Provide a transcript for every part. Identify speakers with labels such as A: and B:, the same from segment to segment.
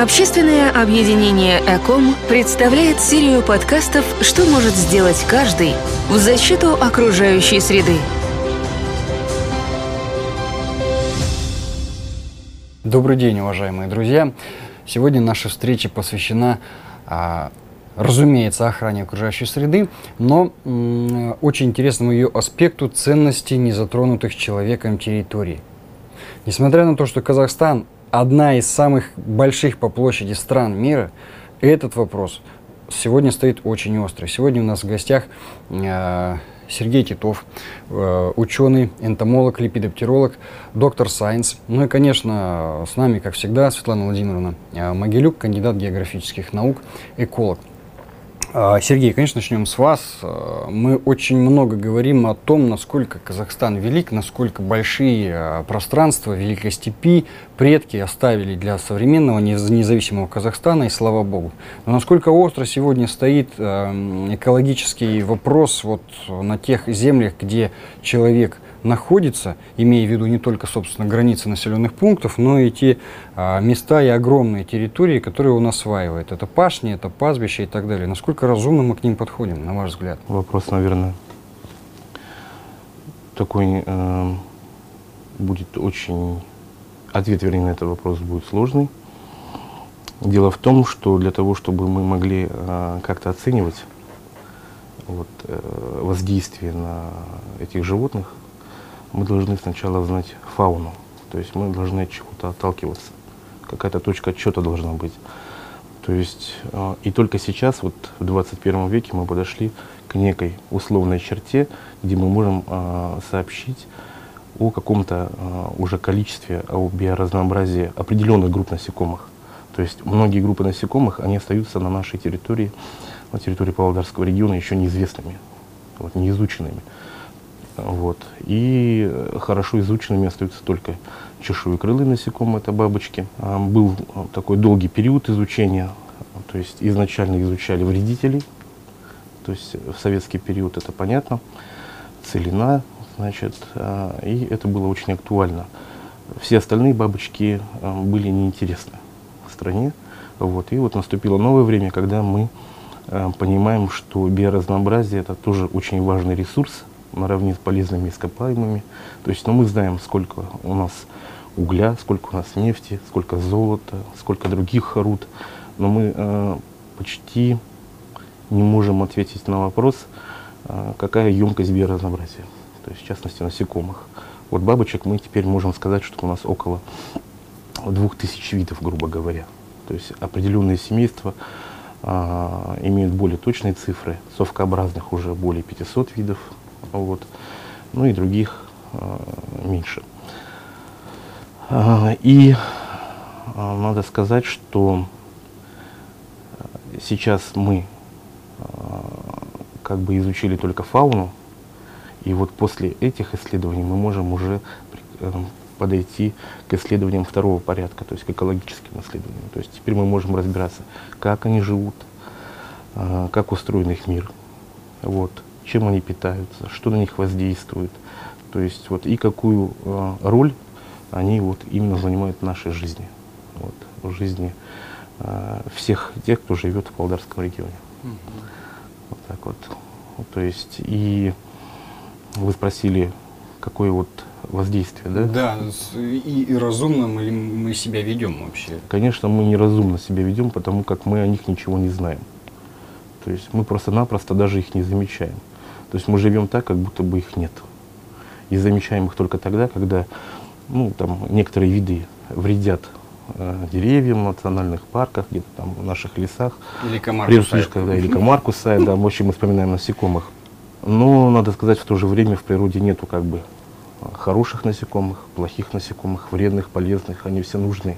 A: Общественное объединение «Эком» представляет серию подкастов «Что может сделать каждый» в защиту окружающей среды.
B: Добрый день, уважаемые друзья! Сегодня наша встреча посвящена, а, разумеется, охране окружающей среды, но очень интересному ее аспекту ценности незатронутых человеком территорий. Несмотря на то, что Казахстан одна из самых больших по площади стран мира, этот вопрос сегодня стоит очень остро. Сегодня у нас в гостях э, Сергей Титов, э, ученый, энтомолог, липидоптеролог, доктор сайенс. Ну и, конечно, с нами, как всегда, Светлана Владимировна э, Могилюк, кандидат географических наук, эколог. А, Сергей, конечно, начнем с вас. А, мы очень много говорим о том, насколько Казахстан велик, насколько большие а, пространства Великой Степи предки оставили для современного независимого Казахстана, и слава богу. Но насколько остро сегодня стоит экологический вопрос вот на тех землях, где человек – находится, имея в виду не только, собственно, границы населенных пунктов, но и те а, места и огромные территории, которые он осваивает. Это пашни, это пастбища и так далее. Насколько разумно мы к ним подходим, на ваш взгляд?
C: Вопрос, наверное, такой э, будет очень... Ответ, вернее, на этот вопрос будет сложный. Дело в том, что для того, чтобы мы могли э, как-то оценивать вот, э, воздействие на этих животных, мы должны сначала знать фауну. То есть мы должны от чего-то отталкиваться. Какая-то точка отчета должна быть. То есть э, и только сейчас, вот в 21 веке, мы подошли к некой условной черте, где мы можем э, сообщить о каком-то э, уже количестве, о биоразнообразии определенных групп насекомых. То есть многие группы насекомых, они остаются на нашей территории, на территории Павлодарского региона еще неизвестными, вот, неизученными. Вот. И хорошо изученными остаются только чешуекрылые насекомые, это бабочки. А, был такой долгий период изучения, то есть изначально изучали вредителей, то есть в советский период это понятно, целина, значит, и это было очень актуально. Все остальные бабочки были неинтересны в стране. Вот. И вот наступило новое время, когда мы понимаем, что биоразнообразие это тоже очень важный ресурс, наравне с полезными ископаемыми. То есть, ну, мы знаем, сколько у нас угля, сколько у нас нефти, сколько золота, сколько других руд, но мы э, почти не можем ответить на вопрос, э, какая емкость биоразнообразия, то есть в частности насекомых. Вот бабочек мы теперь можем сказать, что у нас около двух тысяч видов, грубо говоря. То есть определенные семейства э, имеют более точные цифры, совкообразных уже более 500 видов, вот. ну и других э, меньше. А, и а, надо сказать, что э, сейчас мы а, как бы изучили только фауну, и вот после этих исследований мы можем уже э, подойти к исследованиям второго порядка, то есть к экологическим исследованиям. То есть теперь мы можем разбираться, как они живут, как устроен их мир. Вот чем они питаются, что на них воздействует, то есть вот и какую э, роль они вот именно занимают в нашей жизни, вот, в жизни э, всех тех, кто живет в Павлодарском регионе. -hmm. Вот так вот. вот. То есть и вы спросили, какое вот воздействие, да?
B: Да, и, и разумно мы, мы себя ведем вообще.
C: Конечно, мы неразумно себя ведем, потому как мы о них ничего не знаем. То есть мы просто-напросто даже их не замечаем. То есть мы живем так, как будто бы их нет. И замечаем их только тогда, когда ну, там, некоторые виды вредят э, деревьям в национальных парках, где-то там в наших лесах.
B: Или комар кусает.
C: Да, или комар кусает, да, в общем, мы вспоминаем насекомых. Но, надо сказать, в то же время в природе нету как бы хороших насекомых, плохих насекомых, вредных, полезных, они все нужны.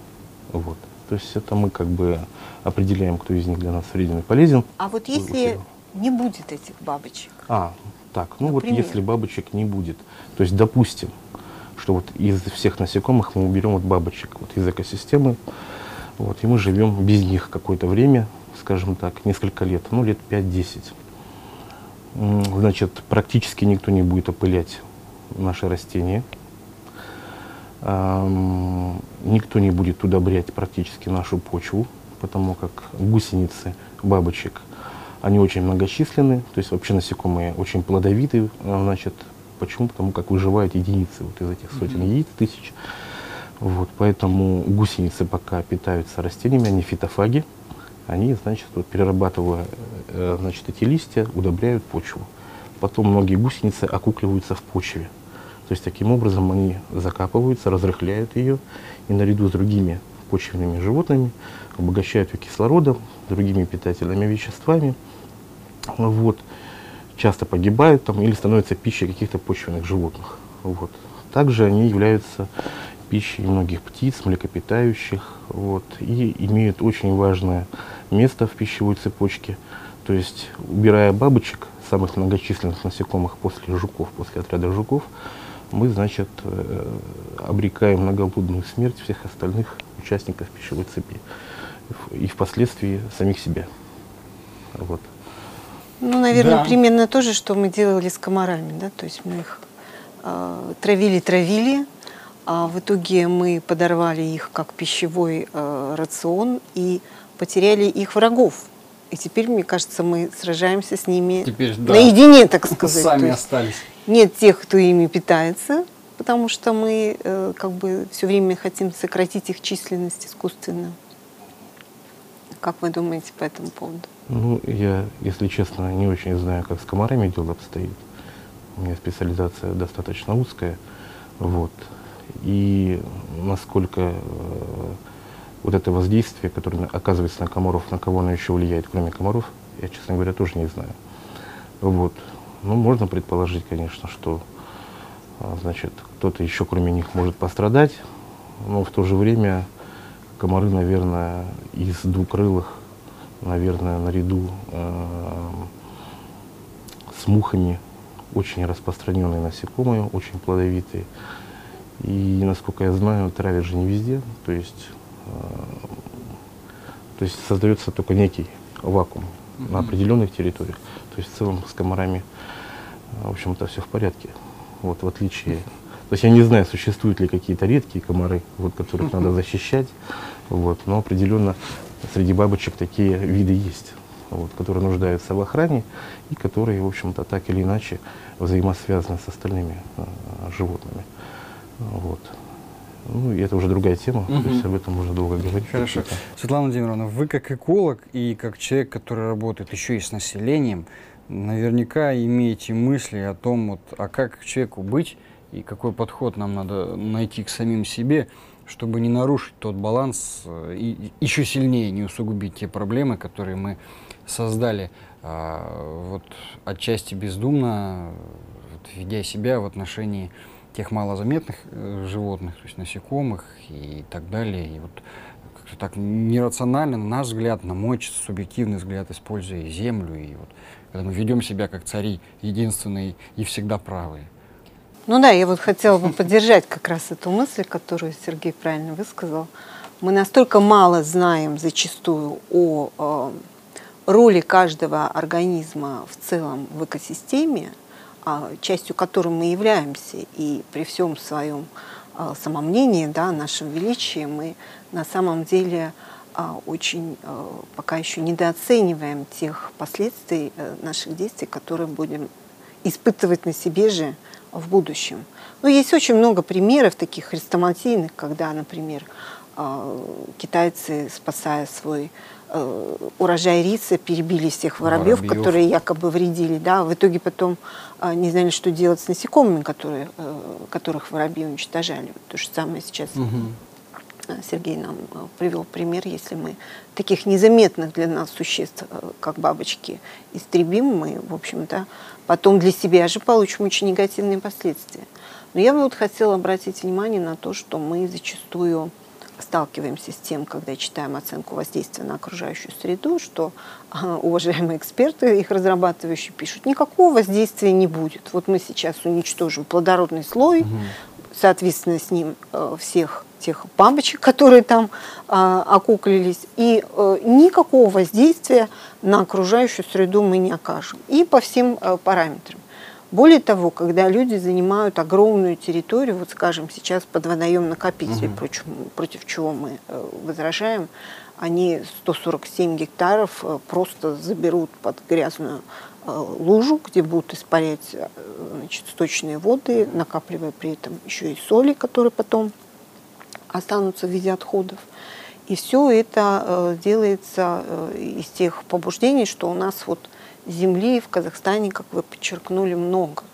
C: Вот. То есть это мы как бы определяем, кто из них для нас вреден и полезен.
D: А вот если не будет этих бабочек.
C: А, так, ну Например? вот если бабочек не будет, то есть допустим, что вот из всех насекомых мы уберем вот бабочек вот из экосистемы, вот, и мы живем без них какое-то время, скажем так, несколько лет, ну лет 5-10. Значит, практически никто не будет опылять наши растения. Никто не будет удобрять практически нашу почву, потому как гусеницы бабочек, они очень многочисленны, то есть вообще насекомые очень плодовитые, значит, почему? Потому как выживают единицы вот из этих сотен яиц, тысяч. Вот, поэтому гусеницы пока питаются растениями, они фитофаги, они, значит, вот, перерабатывая э, значит, эти листья, удобряют почву. Потом многие гусеницы окукливаются в почве. То есть таким образом они закапываются, разрыхляют ее и наряду с другими почвенными животными обогащают ее кислородом, другими питательными веществами. Вот. Часто погибают там или становятся пищей каких-то почвенных животных. Вот. Также они являются пищей многих птиц, млекопитающих, вот, и имеют очень важное место в пищевой цепочке. То есть, убирая бабочек, самых многочисленных насекомых после жуков, после отряда жуков, мы, значит, э, обрекаем на смерть всех остальных участников пищевой цепи и впоследствии самих себя. Вот.
D: Ну, наверное, да. примерно то же, что мы делали с комарами, да, то есть мы их э, травили-травили, а в итоге мы подорвали их как пищевой э, рацион и потеряли их врагов. И теперь, мне кажется, мы сражаемся с ними теперь, да, наедине, так сказать.
B: Сами остались.
D: Нет тех, кто ими питается, потому что мы э, как бы все время хотим сократить их численность искусственно. Как вы думаете по этому поводу?
C: Ну, я, если честно, не очень знаю, как с комарами дело обстоит. У меня специализация достаточно узкая. Вот. И насколько э, вот это воздействие, которое оказывается на комаров, на кого оно еще влияет, кроме комаров, я, честно говоря, тоже не знаю. Вот. Ну, можно предположить, конечно, что а, значит, кто-то еще кроме них может пострадать, но в то же время комары, наверное, из двукрылых, наверное, наряду э, с мухами очень распространенные насекомые, очень плодовитые. И, насколько я знаю, травят же не везде, то есть, э, то есть создается только некий вакуум mm-hmm. на определенных территориях. То есть в целом с комарами, в общем-то, все в порядке. Вот в отличие то есть я не знаю, существуют ли какие-то редкие комары, вот, которых надо защищать, вот, но определенно среди бабочек такие виды есть, вот, которые нуждаются в охране и которые, в общем-то, так или иначе взаимосвязаны с остальными э, животными. Вот. Ну, и это уже другая тема, угу. то есть об этом можно долго говорить.
B: Хорошо. Светлана Владимировна, вы как эколог и как человек, который работает еще и с населением, наверняка имеете мысли о том, вот, а как человеку быть, и какой подход нам надо найти к самим себе, чтобы не нарушить тот баланс э, и еще сильнее не усугубить те проблемы, которые мы создали а, вот отчасти бездумно, вот, ведя себя в отношении тех малозаметных э, животных, то есть насекомых и так далее. И вот как-то так нерационально, на наш взгляд, на мой субъективный взгляд, используя землю. И вот когда мы ведем себя как цари, единственные и всегда правые.
D: Ну да, я вот хотела бы поддержать как раз эту мысль, которую Сергей правильно высказал. Мы настолько мало знаем зачастую о э, роли каждого организма в целом в экосистеме, а, частью которой мы являемся, и при всем своем э, самомнении, да, нашем величии, мы на самом деле э, очень пока еще недооцениваем тех последствий наших действий, которые будем испытывать на себе же в будущем. Но есть очень много примеров таких хрестоматийных, когда, например, а, китайцы, спасая свой э, урожай риса, перебили всех воробьев, воробьев, которые якобы вредили. Да? В итоге потом а, не знали, что делать с насекомыми, которые, э, которых воробьи уничтожали. То же самое сейчас угу. Сергей нам э, привел пример, если мы таких незаметных для нас существ, как бабочки, истребим, мы, в общем-то, потом для себя же получим очень негативные последствия. Но я бы вот хотела обратить внимание на то, что мы зачастую сталкиваемся с тем, когда читаем оценку воздействия на окружающую среду, что а, уважаемые эксперты, их разрабатывающие, пишут, никакого воздействия не будет. Вот мы сейчас уничтожим плодородный слой, угу. соответственно, с ним э, всех тех бабочек, которые там а, окуклились, и а, никакого воздействия на окружающую среду мы не окажем. И по всем а, параметрам. Более того, когда люди занимают огромную территорию, вот скажем, сейчас под водоем накопитель, угу. против, против чего мы э, возражаем, они 147 гектаров э, просто заберут под грязную э, лужу, где будут испарять значит, сточные воды, накапливая при этом еще и соли, которые потом останутся в виде отходов. И все это делается из тех побуждений, что у нас вот земли в Казахстане, как вы подчеркнули, много.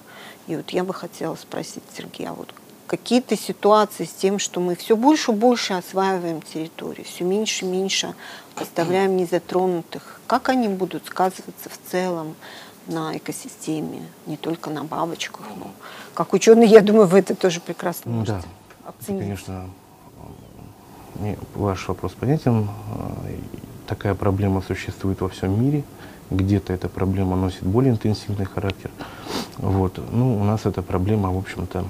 D: И вот я бы хотела спросить Сергея, а вот какие-то ситуации с тем, что мы все больше и больше осваиваем территорию, все меньше и меньше оставляем незатронутых. Как они будут сказываться в целом на экосистеме, не только на бабочках, но как ученый, я думаю, вы это тоже прекрасно можете да. оценить.
C: Конечно, ваш вопрос понятен. Такая проблема существует во всем мире где-то эта проблема носит более интенсивный характер. Вот. Ну, у нас эта проблема, в общем-то,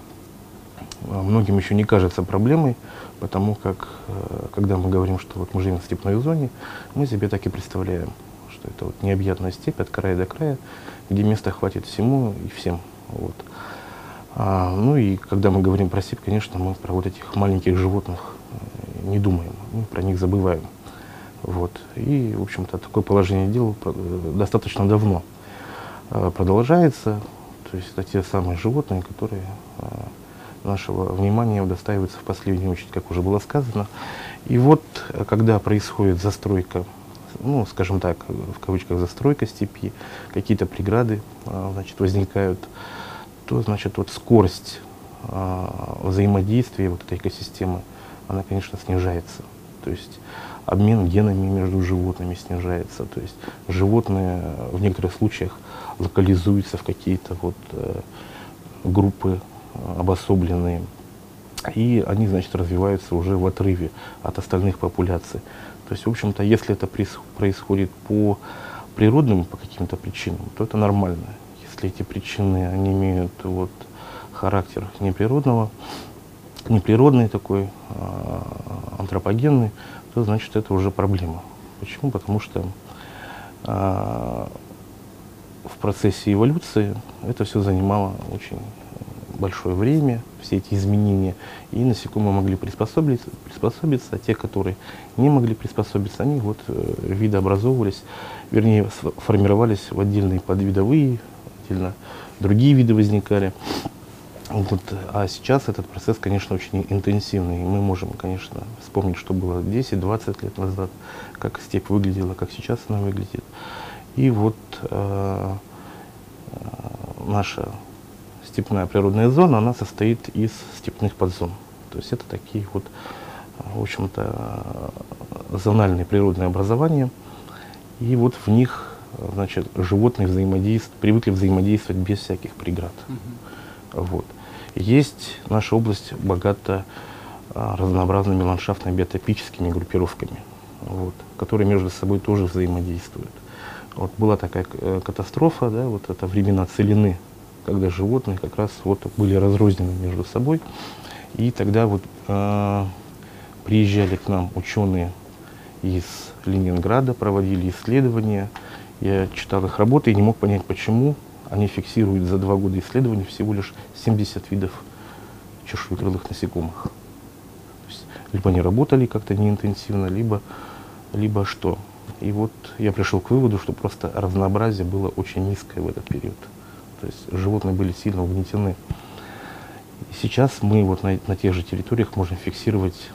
C: многим еще не кажется проблемой, потому как, э, когда мы говорим, что вот мы живем в степной зоне, мы себе так и представляем, что это вот необъятная степь от края до края, где места хватит всему и всем. Вот. А, ну и когда мы говорим про степь, конечно, мы про вот этих маленьких животных не думаем, мы про них забываем. Вот. И, в общем-то, такое положение дел э, достаточно давно э, продолжается. То есть это те самые животные, которые э, нашего внимания удостаиваются в последнюю очередь, как уже было сказано. И вот, когда происходит застройка, ну, скажем так, в кавычках застройка степи, какие-то преграды, значит, возникают, то, значит, вот скорость взаимодействия вот этой экосистемы, она, конечно, снижается. То есть обмен генами между животными снижается. То есть животные в некоторых случаях локализуются в какие-то вот э, группы э, обособленные. И они, значит, развиваются уже в отрыве от остальных популяций. То есть, в общем-то, если это происходит по природным, по каким-то причинам, то это нормально. Если эти причины, они имеют вот характер неприродного, неприродный такой, а, антропогенный, то значит это уже проблема. Почему? Потому что э, в процессе эволюции это все занимало очень большое время, все эти изменения, и насекомые могли приспособиться, приспособиться, а те, которые не могли приспособиться, они вот э, видообразовывались, вернее, формировались в отдельные подвидовые, отдельно другие виды возникали. Вот, а сейчас этот процесс, конечно, очень интенсивный. мы можем, конечно, вспомнить, что было 10-20 лет назад, как степь выглядела, как сейчас она выглядит. И вот э, э, наша степная природная зона, она состоит из степных подзон. То есть это такие вот, в общем-то, зональные природные образования. И вот в них, значит, животные взаимодействуют, привыкли взаимодействовать без всяких преград. Угу. Вот. Есть наша область богата а, разнообразными ландшафтными биотопическими группировками, вот, которые между собой тоже взаимодействуют. Вот была такая э, катастрофа, да, вот это времена целины, когда животные как раз вот были разрознены между собой. И тогда вот э, приезжали к нам ученые из Ленинграда, проводили исследования. Я читал их работы и не мог понять, почему они фиксируют за два года исследований всего лишь 70 видов чешуекрылых насекомых. То есть, либо они работали как-то неинтенсивно, либо, либо что. И вот я пришел к выводу, что просто разнообразие было очень низкое в этот период. То есть животные были сильно угнетены. И сейчас мы вот на, на тех же территориях можем фиксировать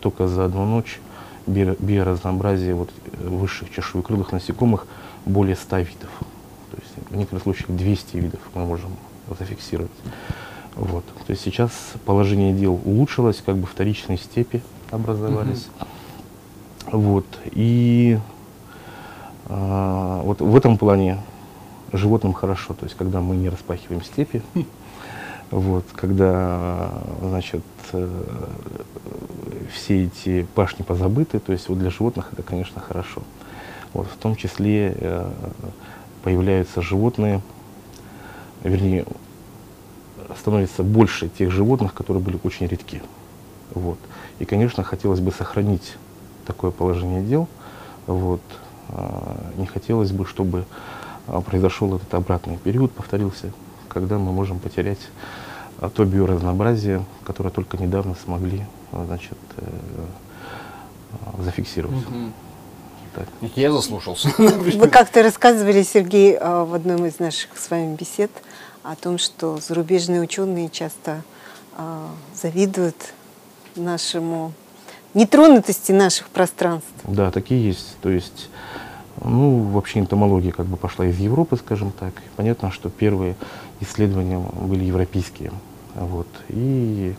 C: только за одну ночь биоразнообразие вот высших чешуекрылых насекомых более 100 видов в некоторых случаях 200 видов мы можем зафиксировать. Вот. То есть сейчас положение дел улучшилось, как бы вторичные степи образовались. Угу. Вот. И а, вот в этом плане животным хорошо, то есть когда мы не распахиваем степи, вот, когда, значит, э, все эти пашни позабыты, то есть вот для животных это, конечно, хорошо. Вот, в том числе э, появляются животные, вернее, становится больше тех животных, которые были очень редки. Вот. И, конечно, хотелось бы сохранить такое положение дел. Вот. А, не хотелось бы, чтобы а, произошел этот обратный период, повторился когда мы можем потерять а, то биоразнообразие, которое только недавно смогли значит, зафиксировать. Угу.
B: Я заслушался.
D: Вы как-то рассказывали, Сергей, в одном из наших с вами бесед о том, что зарубежные ученые часто завидуют нашему нетронутости наших пространств.
C: Да, такие есть. То есть, ну, вообще энтомология как бы пошла из Европы, скажем так. Понятно, что первые исследования были европейские. Вот. И,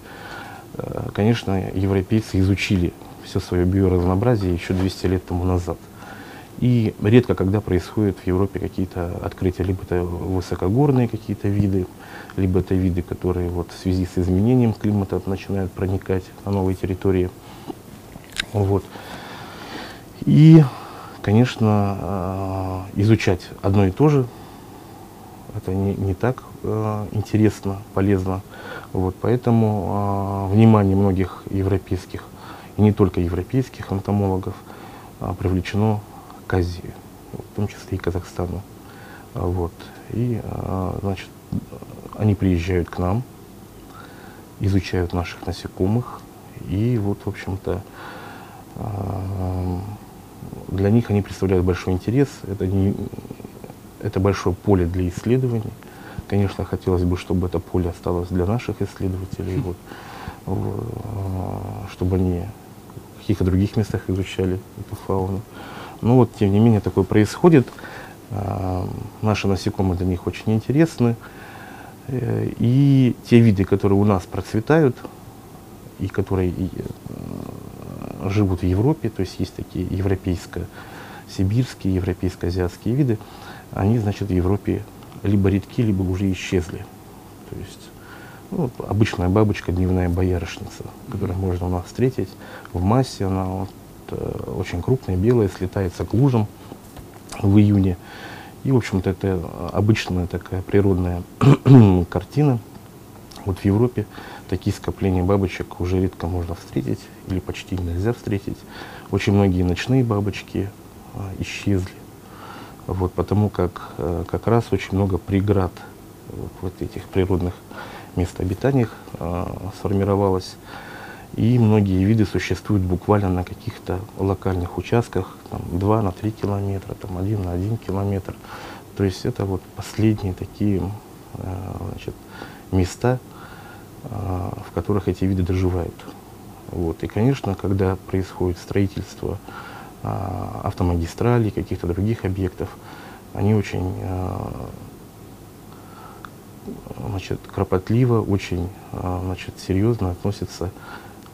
C: э, конечно, европейцы изучили все свое биоразнообразие еще 200 лет тому назад. И редко когда происходят в Европе какие-то открытия, либо это высокогорные какие-то виды, либо это виды, которые вот в связи с изменением климата начинают проникать на новые территории. Вот. И, конечно, э, изучать одно и то же, это не, не так э, интересно, полезно. Вот, поэтому э, внимание многих европейских, и не только европейских энтомологов, привлечено к Азии, в том числе и Казахстану. Вот. И, значит, они приезжают к нам, изучают наших насекомых, и вот, в общем-то, для них они представляют большой интерес. Это, не, это большое поле для исследований. Конечно, хотелось бы, чтобы это поле осталось для наших исследователей, вот, чтобы они в каких-то других местах изучали эту фауну. Но вот, тем не менее, такое происходит. Наши насекомые для них очень интересны. Э, и те виды, которые у нас процветают, и которые живут в Европе, то есть есть такие европейско-сибирские, европейско-азиатские виды, они, значит, в Европе либо редки, либо уже исчезли. То есть ну, обычная бабочка, дневная боярышница, которую можно у нас встретить в массе, она вот, э, очень крупная, белая, слетается к лужам в июне. И, в общем-то, это обычная такая природная картина. Вот в Европе такие скопления бабочек уже редко можно встретить или почти нельзя встретить. Очень многие ночные бабочки а, исчезли. Вот, потому как а, как раз очень много преград вот, в этих природных мест обитаний а, сформировалось. И многие виды существуют буквально на каких-то локальных участках, там, 2 на 3 километра, там, 1 на 1 километр. То есть это вот последние такие значит, места, а, в которых эти виды доживают. Вот. И, конечно, когда происходит строительство а, автомагистралей, каких-то других объектов, они очень значит, кропотливо, очень значит, серьезно относятся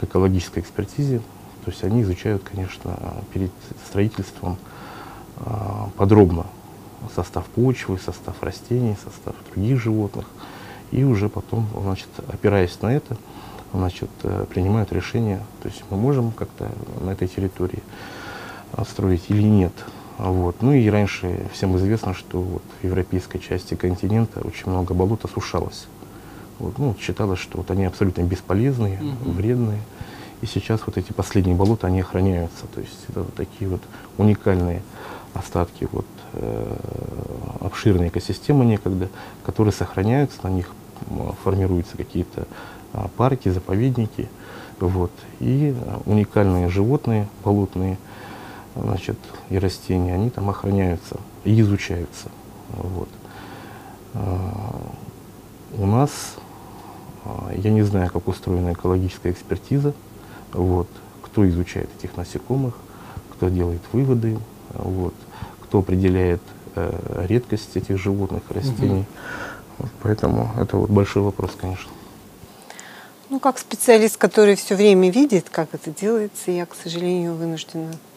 C: экологической экспертизе. То есть они изучают, конечно, перед строительством подробно состав почвы, состав растений, состав других животных и уже потом, значит, опираясь на это, значит, э, принимают решение, то есть мы можем как-то на этой территории строить или нет. Вот. Ну и раньше всем известно, что вот в европейской части континента очень много болот осушалось. Вот, ну, считалось, что вот они абсолютно бесполезные, угу. вредные. И сейчас вот эти последние болота, они охраняются. То есть это вот такие вот уникальные остатки вот, э, обширной экосистемы некогда, которые сохраняются, на них формируются какие-то а, парки, заповедники. Вот. И а, уникальные животные болотные значит, и растения, они там охраняются и изучаются. Вот. А, у нас, я не знаю, как устроена экологическая экспертиза, вот, кто изучает этих насекомых, кто делает выводы, вот, кто определяет э, редкость этих животных, растений. Угу. Вот поэтому это вот большой вопрос, конечно.
D: Ну, как специалист, который все время видит, как это делается, я, к сожалению, вынуждена а,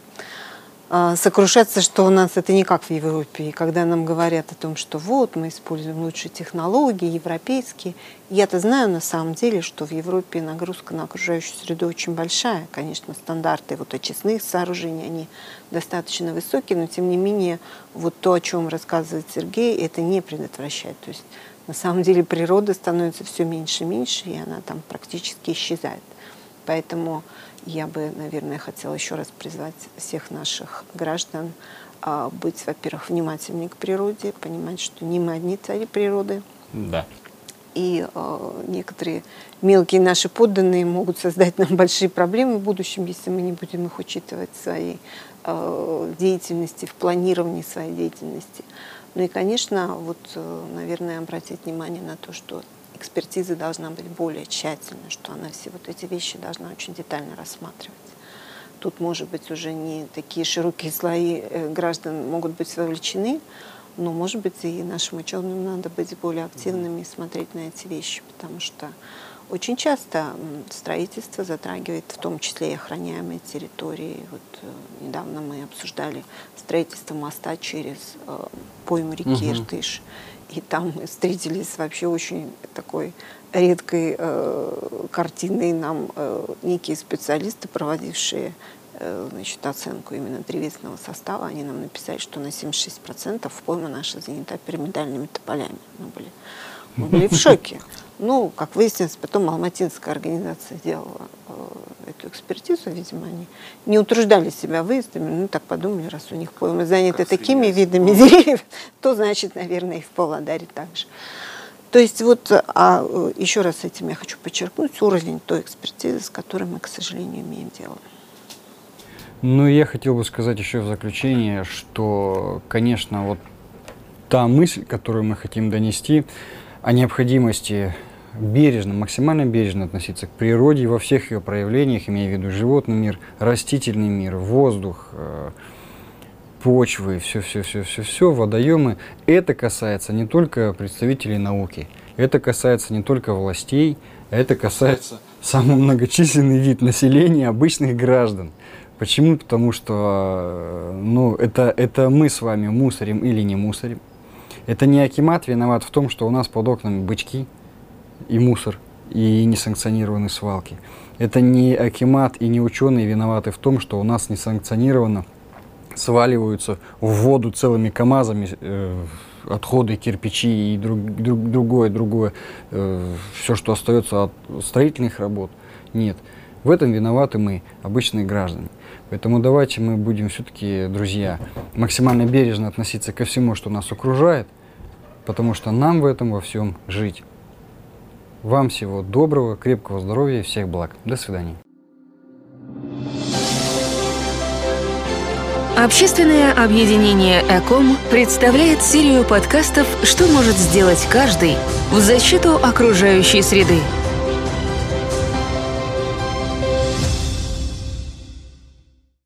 D: сокрушаться, что у нас это не как в Европе. И когда нам говорят о том, что вот мы используем лучшие технологии, европейские, я-то знаю на самом деле, что в Европе нагрузка на окружающую среду очень большая. Конечно, стандарты вот очистных сооружений, они достаточно высокие, но тем не менее вот то, о чем рассказывает Сергей, это не предотвращает. То есть на самом деле природа становится все меньше и меньше, и она там практически исчезает. Поэтому я бы, наверное, хотела еще раз призвать всех наших граждан а, быть, во-первых, внимательнее к природе, понимать, что не мы одни цари природы,
B: Да.
D: И э, некоторые мелкие наши подданные могут создать нам большие проблемы в будущем, если мы не будем их учитывать в своей э, деятельности, в планировании своей деятельности. Ну и, конечно, вот, э, наверное, обратить внимание на то, что экспертиза должна быть более тщательной, что она все вот эти вещи должна очень детально рассматривать. Тут, может быть, уже не такие широкие слои э, граждан могут быть вовлечены, но, может быть, и нашим ученым надо быть более активными и смотреть на эти вещи, потому что очень часто строительство затрагивает в том числе и охраняемые территории. Вот э, недавно мы обсуждали строительство моста через э, пойму реки угу. Иртыш. И там мы встретились вообще очень такой редкой э, картиной. Нам э, некие специалисты, проводившие э, значит, оценку именно древесного состава, они нам написали, что на 76% пойма наша занята пирамидальными тополями. Мы были, мы были в шоке. Ну, как выяснилось, потом Алматинская организация делала э, эту экспертизу, видимо, они не утруждали себя выездами, ну, так подумали, раз у них поймы заняты как такими видами деревьев, то, значит, наверное, и в Павлодаре также. То есть вот, а э, еще раз этим я хочу подчеркнуть, уровень той экспертизы, с которой мы, к сожалению, имеем дело.
B: Ну, я хотел бы сказать еще в заключение, что, конечно, вот та мысль, которую мы хотим донести, о необходимости бережно, максимально бережно относиться к природе во всех ее проявлениях, имея в виду животный мир, растительный мир, воздух, э, почвы, все-все-все-все-все, водоемы. Это касается не только представителей науки, это касается не только властей, это касается самый многочисленный вид населения, обычных граждан. Почему? Потому что э, ну, это, это мы с вами мусорим или не мусорим. Это не Акимат виноват в том, что у нас под окнами бычки, и мусор, и несанкционированные свалки. Это не Акимат и не ученые виноваты в том, что у нас несанкционированно сваливаются в воду целыми КАМАЗами э, отходы, кирпичи и друг, друг, другое, другое, э, все, что остается от строительных работ. Нет. В этом виноваты мы, обычные граждане. Поэтому давайте мы будем все-таки, друзья, максимально бережно относиться ко всему, что нас окружает, потому что нам в этом во всем жить. Вам всего доброго, крепкого здоровья и всех благ. До свидания.
A: Общественное объединение «Эком» представляет серию подкастов «Что может сделать каждый» в защиту окружающей среды –